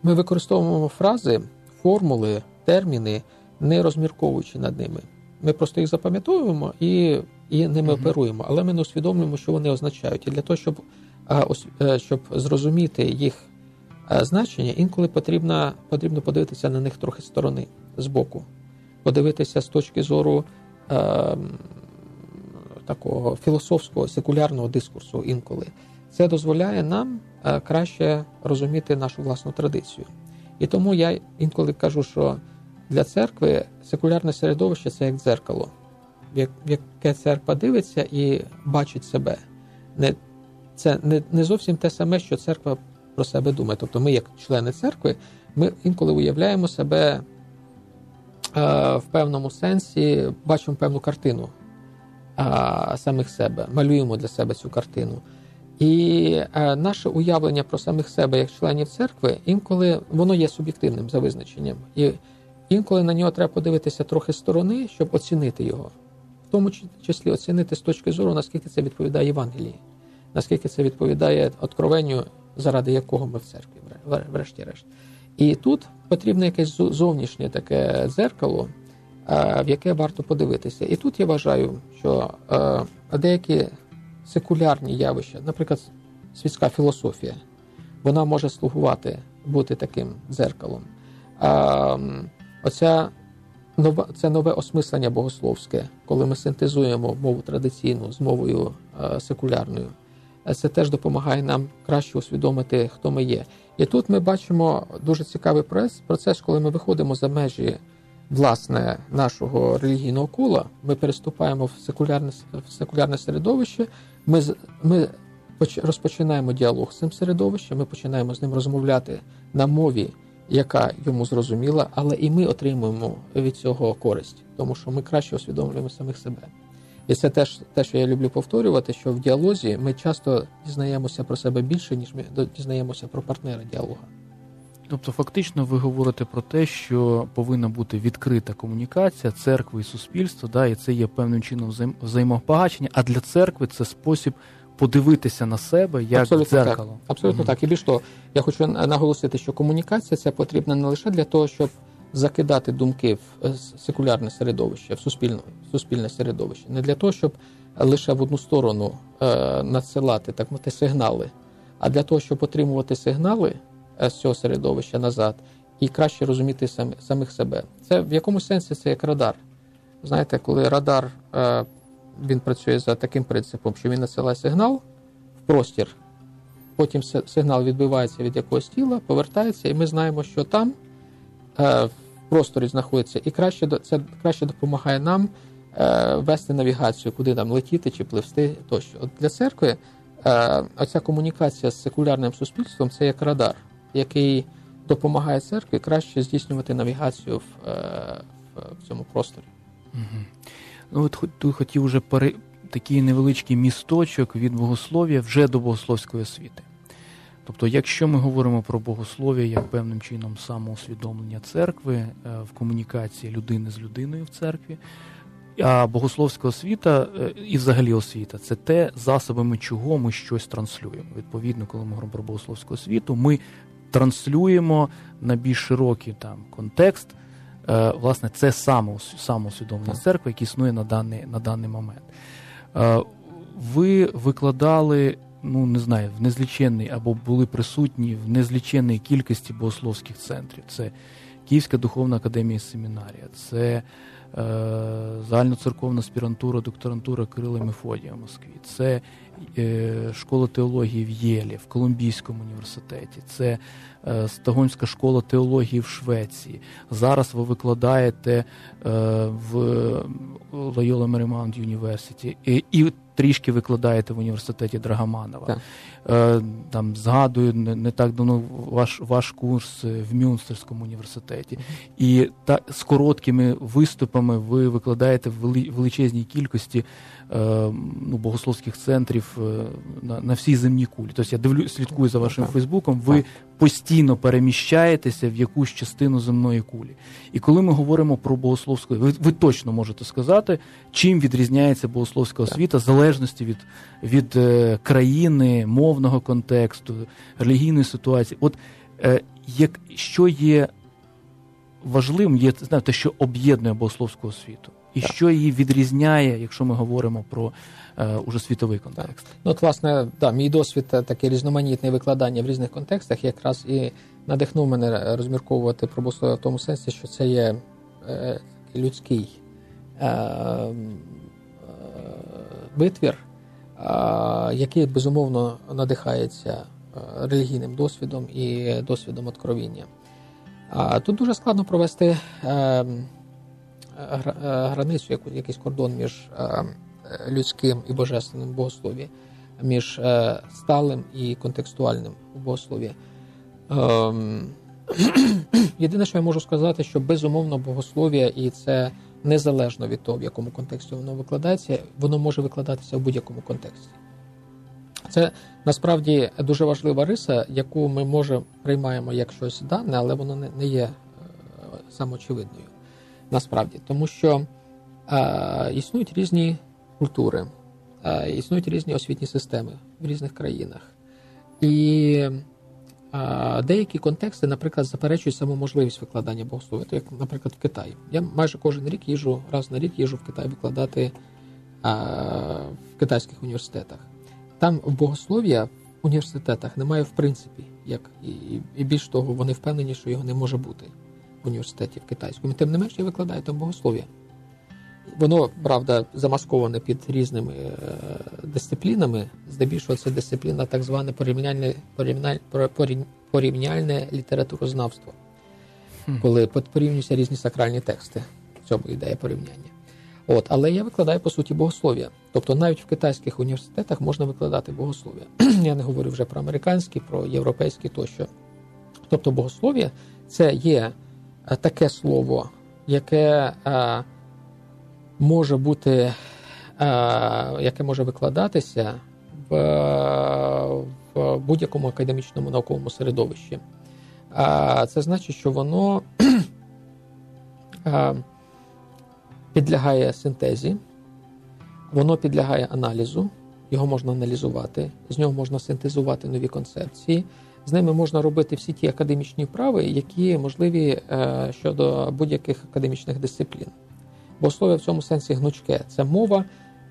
ми використовуємо фрази, формули, терміни, не розмірковуючи над ними. Ми просто їх запам'ятовуємо і і ними uh-huh. оперуємо, але ми не усвідомлюємо, що вони означають. І для того, щоб Е, щоб зрозуміти їх е, значення, інколи потрібно потрібно подивитися на них трохи сторони збоку. подивитися з точки зору е, такого філософського секулярного дискурсу інколи. Це дозволяє нам е, краще розуміти нашу власну традицію. І тому я інколи кажу, що для церкви секулярне середовище це як дзеркало, в яке церква дивиться і бачить себе. Не, Це не, не зовсім те саме, що церква про себе думає. Тобто, ми, як члени церкви, ми інколи уявляємо себе е, в певному сенсі, бачимо певну картину е, самих себе, малюємо для себе цю картину. І е, наше уявлення про самих себе як членів церкви інколи воно є суб'єктивним за визначенням. І інколи на нього треба подивитися трохи сторони, щоб оцінити його, в тому числі оцінити з точки зору, наскільки це відповідає Євангелії, наскільки це відповідає откровенню, заради якого ми в церкві, врешті-решт. І тут потрібне якесь зовнішнє таке дзеркало, в яке варто подивитися. І тут я вважаю, що е, деякі секулярні явища, наприклад, світська філософія, вона може слугувати бути таким дзеркалом. Оця нова, це нове осмислення богословське, коли ми синтезуємо мову традиційну з мовою а, секулярною. Це теж допомагає нам краще усвідомити, хто ми є. І тут ми бачимо дуже цікавий процес, коли ми виходимо за межі власне нашого релігійного кола, ми переступаємо в секулярне в секулярне середовище. Ми ми розпочинаємо діалог з цим середовищем, ми починаємо з ним розмовляти на мові, яка йому зрозуміла, але і ми отримуємо від цього користь, тому що ми краще усвідомлюємо самих себе. І це теж те, що я люблю повторювати, що в діалозі ми часто дізнаємося про себе більше, ніж ми дізнаємося про партнера діалога. Тобто, фактично, ви говорите про те, що повинна бути відкрита комунікація церкви і суспільства, да, і це є певним чином взаємопогачення, а для церкви це спосіб подивитися на себе як Абсолютно дзеркало. Так. Абсолютно mm-hmm. так. І більш того, я хочу наголосити, що комунікація це потрібна не лише для того, щоб закидати думки в е, секулярне середовище, в суспільне, в суспільне середовище, не для того, щоб лише в одну сторону е, надсилати так мати сигнали, а для того, щоб отримувати сигнали. Е, з цього середовища назад і краще розуміти сам, самих себе. Це в якомусь сенсі це як радар. Знаєте, коли радар е, він працює за таким принципом, що він насилає сигнал в простір, потім сигнал відбивається від якогось тіла, повертається, і ми знаємо, що там е, в просторі знаходиться, і краще це краще допомагає нам вести навігацію, куди нам летіти чи пливсти тощо. От Для церкви оця комунікація з секулярним суспільством це як радар який допомагає церкві краще здійснювати навігацію в, е, в цьому просторі. Угу. Ну, от тут хотів вже пере... такий невеличкий місточок від богослов'я вже до богословської освіти. Тобто, якщо ми говоримо про богослов'я як певним чином самоусвідомлення церкви е, в комунікації людини з людиною в церкві, а богословська освіта е, і взагалі освіта це те, засобами чого ми щось транслюємо. Відповідно, коли ми говоримо про богословську освіту, ми транслюємо на більш широкий там контекст. Е, власне, це самоусвідомлення церкви, яке існує на даний на даний момент. Е, ви викладали, ну не знаю, в незліченний або були присутні в незліченній кількості богословських центрів. Це Київська духовна академія семінарія, це е, загальноцерковна аспірантура, докторантура Кирила Мефодія в Москві, це школа теології в Єлі, в Колумбійському університеті, це е, Стагонська школа теології в Швеції. Зараз ви викладаєте е, в Loyola Marymount University і трішки викладаєте в університеті Драгоманова. Так. Там згадую не так давно ваш ваш курс в Мюнстерському університеті. І та з короткими виступами ви викладаєте в величезній кількості ну, богословських центрів е, на на всій земній кулі. Тобто я дивлю, слідкую за вашим Фейсбуком, ви постійно переміщаєтеся в якусь частину земної кулі. І коли ми говоримо про богословську, ви, ви точно можете сказати, чим відрізняється богословська освіта в залежності від від е, країни, мовного контексту, релігійної ситуації. От е, як що є важливим, є знаєте, що об'єднує богословську освіту. І так. що її відрізняє, якщо ми говоримо про е, уже світовий контекст? Ну, от, власне, да, мій досвід е, таке різноманітне викладання в різних контекстах якраз і надихнув мене розмірковувати про богослов'я в тому сенсі, що це є е, людський витвір, який безумовно надихається релігійним досвідом і досвідом откровіння. Тут дуже складно провести границю, якийсь кордон між людським і божественним богослов'ям, між сталим і контекстуальним у богослов'ї. Ем, єдине, що я можу сказати, що безумовно богослов'я, і це незалежно від того, в якому контексті воно викладається, воно може викладатися в будь-якому контексті. Це насправді дуже важлива риса, яку ми може приймаємо як щось дане, але воно не є е, самоочевидною. Насправді, тому що е, існують різні культури, е, існують різні освітні системи в різних країнах. І деякі контексти, наприклад, заперечують саму можливість викладання богослов'я, як, наприклад, в Китаї. Я майже кожен рік їжу, раз на рік їжу в Китай викладати а, в китайських університетах. Там в богослов'я в університетах немає в принципі, як і, і більш того, вони впевнені, що його не може бути університеті в китайському. Тим не менше, я викладаю там богослов'я. Воно, правда, замасковане під різними е, дисциплінами. Здебільшого це дисципліна, так зване порівняльне порівняль, порівняльне літературознавство, коли порівнюються різні сакральні тексти. В цьому ідея порівняння. От, Але я викладаю по суті богослов'я. Тобто навіть в китайських університетах можна викладати богослов'я. Я не говорю вже про американські, про європейські тощо. Тобто, богослов'я це є таке слово, яке. Е, може бути, е, яке може викладатися в, в будь-якому академічному науковому середовищі. Це значить, що воно е, підлягає синтезі, воно підлягає аналізу, його можна аналізувати, з нього можна синтезувати нові концепції. З ними можна робити всі ті академічні вправи, які можливі е, щодо будь-яких академічних дисциплін. Богослов'я в цьому сенсі гнучке. Це мова,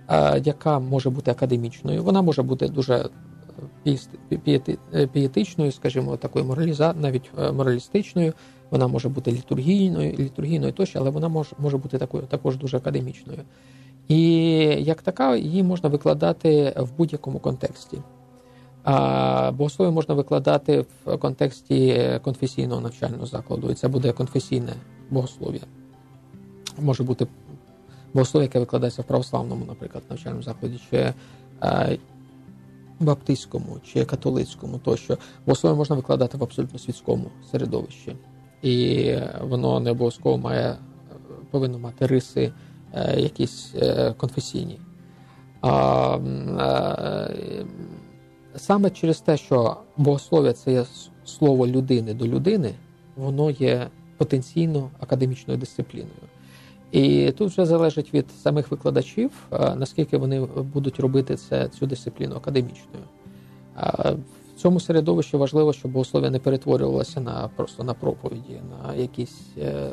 е, яка може бути академічною, вона може бути дуже е, пієтичною, скажімо, такою мораліза, навіть моралістичною, вона може бути літургійною, літургійною тощо, але вона може може бути такою також дуже академічною. І як така, її можна викладати в будь-якому контексті. А богослов'я можна викладати в контексті конфесійного навчального закладу, і це буде конфесійне богослов'я може бути богослов'я, яке викладається в православному, наприклад, навчальному закладі, чи е, баптистському, чи католицькому, тощо богослов'я можна викладати в абсолютно світському середовищі. І воно не обов'язково має повинно мати риси е, якісь е, конфесійні. А, е, Саме через те, що богослов'я це є слово людини до людини, воно є потенційно академічною дисципліною. І тут вже залежить від самих викладачів, наскільки вони будуть робити це цю дисципліну академічною. В цьому середовищі важливо, щоб богослов'я не перетворювалося на просто на проповіді, на якісь е,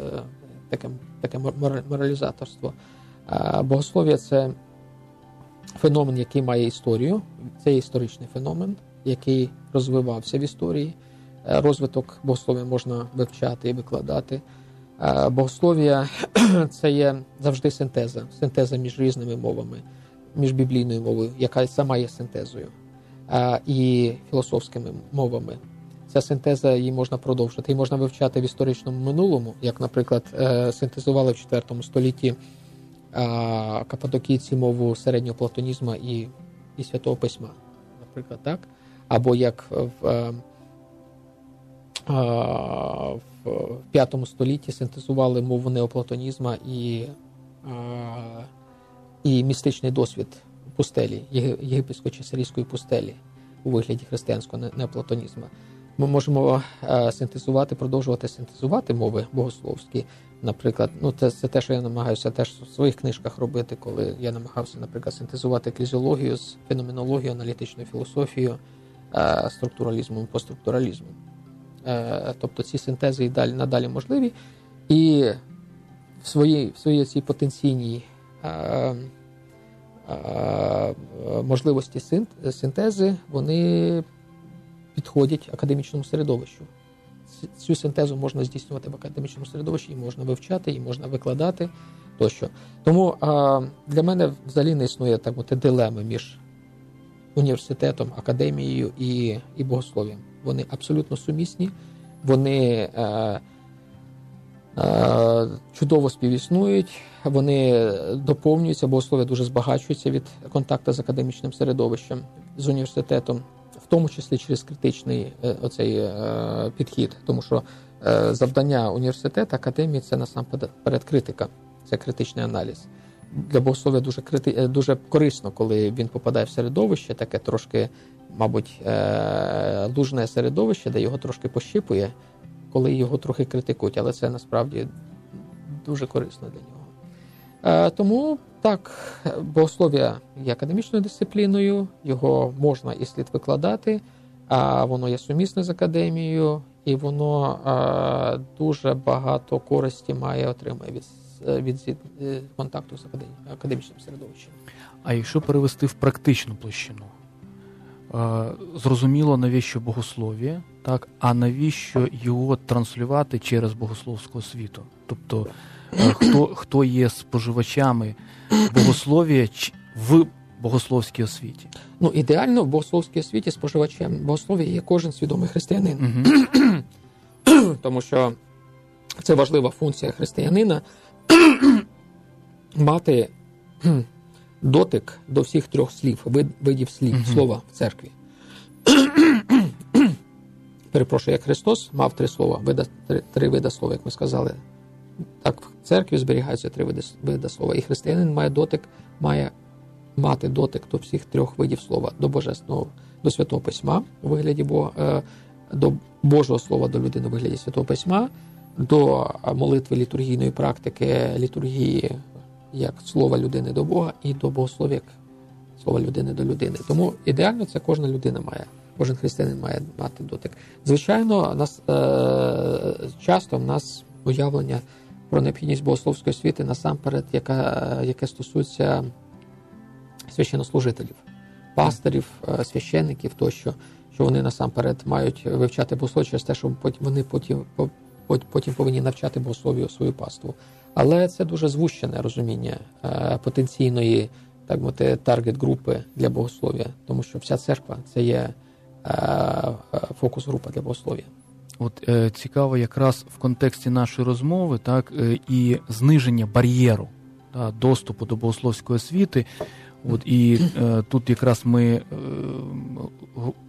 таке таке моралізаторство. Богослов'я це феномен, який має історію. Це історичний феномен, який розвивався в історії. Е, розвиток богослов'я можна вивчати і викладати. Богослов'я це є завжди синтеза, синтеза між різними мовами, між біблійною мовою, яка сама є синтезою, і філософськими мовами. Ця синтеза її можна продовжити. Її можна вивчати в історичному минулому, як, наприклад, е, синтезували в IV столітті кападокійці мову середнього платонізму і і святого письма, наприклад, так? Або як в е, в V столітті синтезували мову неоплатонізма і і містичний досвід пустелі, єгипетсько-часарійської пустелі у вигляді християнського неоплатонізму. Ми можемо синтезувати, продовжувати синтезувати мови богословські. Наприклад, ну це це те, що я намагаюся теж в своїх книжках робити, коли я намагався, наприклад, синтезувати еклезіологію з феноменологією, аналітичною філософією, структуралізмом, постструктуралізмом. Е, тобто ці синтези і далі надалі можливі, і в своїй в своїй цій потенційній е, е, можливості синтези вони підходять академічному середовищу. Цю синтезу можна здійснювати в академічному середовищі, і можна вивчати, і можна викладати тощо. Тому а, для мене взагалі не існує так мовити, дилеми між університетом, академією і і богослов'ям. Вони абсолютно сумісні, вони е, е, чудово співіснують, вони доповнюються, богослов'я дуже збагачуються від контакту з академічним середовищем, з університетом, тому числі через критичний е, оцей е, підхід, тому що е, завдання університету, академії це насамперед критика, це критичний аналіз. Для богослов'я дуже крити... Дуже корисно, коли він попадає в середовище, таке трошки, мабуть, лужне середовище, де його трошки пощипує, коли його трохи критикують, але це насправді дуже корисно для нього. Е, тому так, богослов'я є академічною дисципліною, його можна і слід викладати, а воно є сумісне з академією, і воно дуже багато користі має отримає від Е, від е, контакту з академічним середовищем. А якщо перевести в практичну площину, е, зрозуміло, навіщо богослов'я, так, а навіщо його транслювати через богословську освіту? Тобто, хто хто є споживачами богослов'я в богословській освіті? Ну, ідеально в богословській освіті споживачем богослов'я є кожен свідомий християнин. Угу. Тому що це важлива функція християнина мати дотик до всіх трьох слів, вид, видів слів, uh слова в церкві. Перепрошую, як Христос мав три слова, вида, три, три вида слова, як ми сказали. Так, в церкві зберігаються три види, слова. І християнин має дотик, має мати дотик до всіх трьох видів слова, до Божественного, до Святого Письма у вигляді Бога, е, до Божого Слова до людини у вигляді Святого Письма, до молитви літургійної практики, літургії як слова людини до Бога, і до богослов'я як слова людини до людини. Тому ідеально це кожна людина має, кожен християнин має мати дотик. Звичайно, нас е, часто в нас уявлення про необхідність богословської освіти насамперед, яка, яке стосується священнослужителів, пастирів, е, священників тощо. Що вони насамперед мають вивчати богослов'я через те, що вони потім потім повинні навчати богослов'ю свою паству. Але це дуже звущене розуміння е, потенційної так мовити, таргет групи для богослов'я, тому що вся церква це є е, фокус група для богослов'я. От е, цікаво, якраз в контексті нашої розмови, так е, і зниження бар'єру да, доступу до богословської освіти. От і е, тут якраз ми е,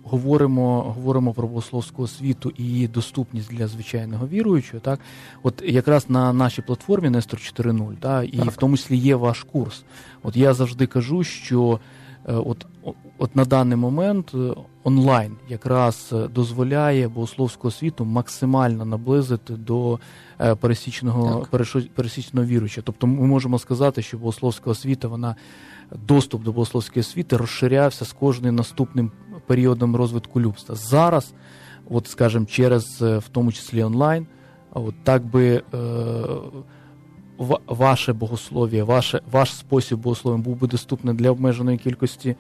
говоримо говоримо про богословську освіту і її доступність для звичайного віруючого. Так, от якраз на нашій платформі Нестор 4.0, так, і так. в тому числі є ваш курс. От я завжди кажу, що е, от, от на даний момент е, онлайн якраз дозволяє богословську освіту максимально наблизити до е, пересічного пересічного віруючого. Тобто, ми можемо сказати, що богословська освіта вона доступ до богословської освіти розширявся з кожним наступним періодом розвитку людства. Зараз, от скажімо, через е, в тому числі онлайн, от так би. Е, Ваше богослов'я, ваше, ваш спосіб богослов'я був би доступний для обмеженої кількості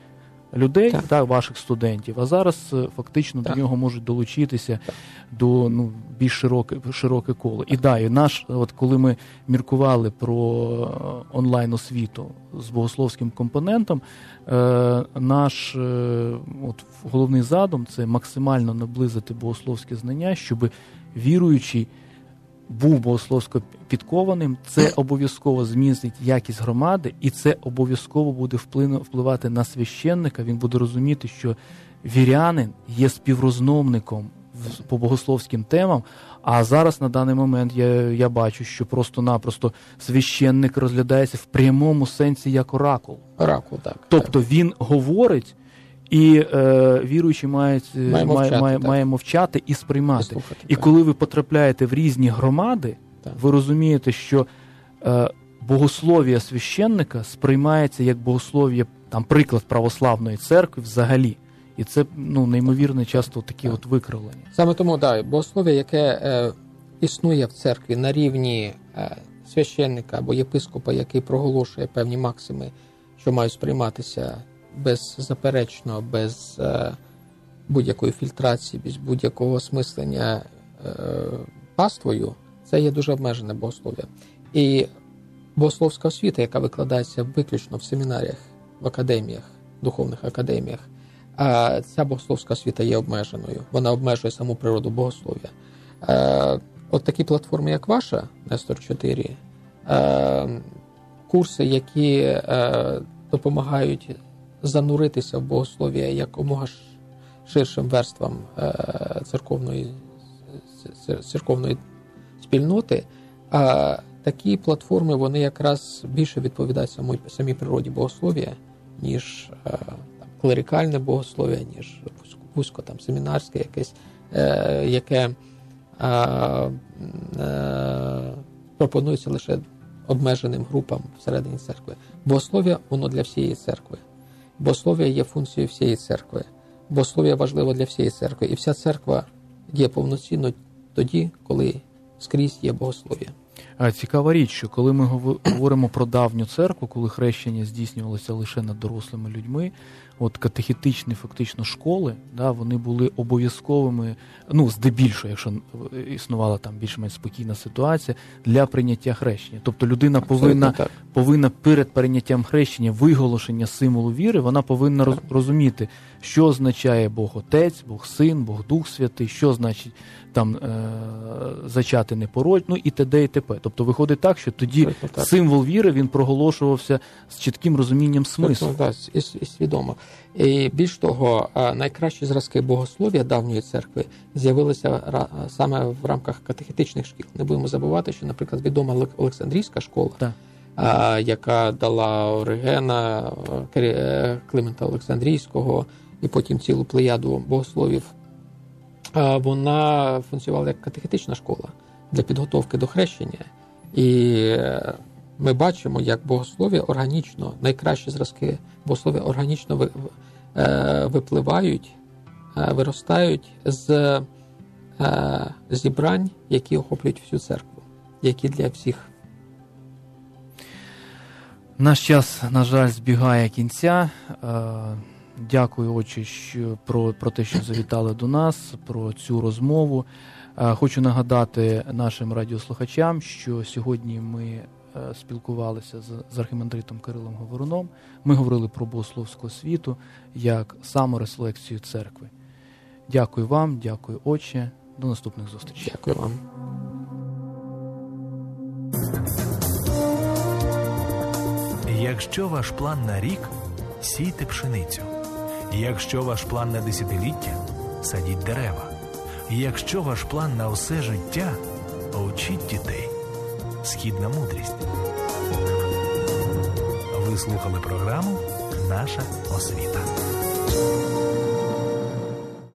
людей, так. так ваших студентів. А зараз е, фактично так. до нього можуть долучитися так. до ну більш широке широке коло. І да, і наш, от коли ми міркували про е, онлайн освіту з богословським компонентом, е, наш е, от головний задум це максимально наблизити богословське знання, щоб віруючий був богословсько підкованим, це обов'язково змінить якість громади, і це обов'язково буде впливати на священника. Він буде розуміти, що вірянин є співрозмовником по богословським темам. А зараз на даний момент я я бачу, що просто-напросто священник розглядається в прямому сенсі як оракул. Оракул, так. Тобто він говорить. І е, віруючі мають е, має мовчати, має, має мовчати і сприймати. І, слухати, і коли ви потрапляєте в різні громади, так. ви розумієте, що е, богослов'я священника сприймається як богослов'я, там приклад православної церкви взагалі. І це ну неймовірно часто такі так. от викривлення. Саме тому да, богослов'я, яке е, існує в церкві на рівні е, священника або єпископа, який проголошує певні максими, що мають сприйматися беззаперечно, без е, будь-якої фільтрації, без будь-якого осмислення паствою, це є дуже обмежене богослов'я. І богословська освіта, яка викладається виключно в семінаріях, в академіях, духовних академіях, а ця богословська освіта є обмеженою. Вона обмежує саму природу богослов'я. От такі платформи, як ваша, Нестор 4, курси, які допомагають зануритися в богослов'я якомога ширшим верствам е, церковної церковної спільноти. А такі платформи вони якраз більше відповідають самій, природі богослов'я, ніж е, там, клерикальне богослов'я, ніж вузько там семінарське якесь, е, яке пропонується лише обмеженим групам всередині церкви. Богослов'я воно для всієї церкви. Богослов'я є функцією всієї церкви. Богослов'я важливо для всієї церкви. І вся церква є повноцінно тоді, коли скрізь є богослов'я. Цікава річ, що коли ми говоримо про давню церкву, коли хрещення здійснювалося лише над дорослими людьми, от катехетичні фактично школи, да, вони були обов'язковими, ну здебільшого, якщо існувала там більш-менш спокійна ситуація, для прийняття хрещення. Тобто людина повинна повинна перед прийняттям хрещення, виголошення символу віри, вона повинна так. розуміти, що означає Бог Отець, Бог Син, Бог Дух Святий, що значить там е, зачати непородь, ну і т.д. і т.п. Тобто виходить так, що тоді так, символ віри він проголошувався з чітким розумінням смислу. Так, і, і свідомо. І більш того, найкращі зразки богослов'я давньої церкви з'явилися саме в рамках катехетичних шкіл. Не будемо забувати, що, наприклад, відома Олександрійська школа, так. яка дала Оригена, е, Климента Олександрійського і потім цілу плеяду богословів вона функціонувала як катехетична школа для підготовки до хрещення. І е, ми бачимо, як богослов'я органічно, найкращі зразки богослов'я органічно е, випливають, е, виростають з зібрань, які охоплюють всю церкву, які для всіх. Наш час, на жаль, збігає кінця. Дякую, очі, що про, про те, що завітали до нас, про цю розмову. Е, хочу нагадати нашим радіослухачам, що сьогодні ми е, спілкувалися з, з архімандритом Кирилом Говоруном. Ми говорили про богословську освіту як саморефлексію церкви. Дякую вам, дякую, отче. До наступних зустрічей. Дякую вам. Якщо ваш план на рік сійте пшеницю. Якщо ваш план на десятиліття, садіть дерева. Якщо ваш план на усе життя, учіть дітей. Східна мудрість. Ви слухали програму Наша освіта.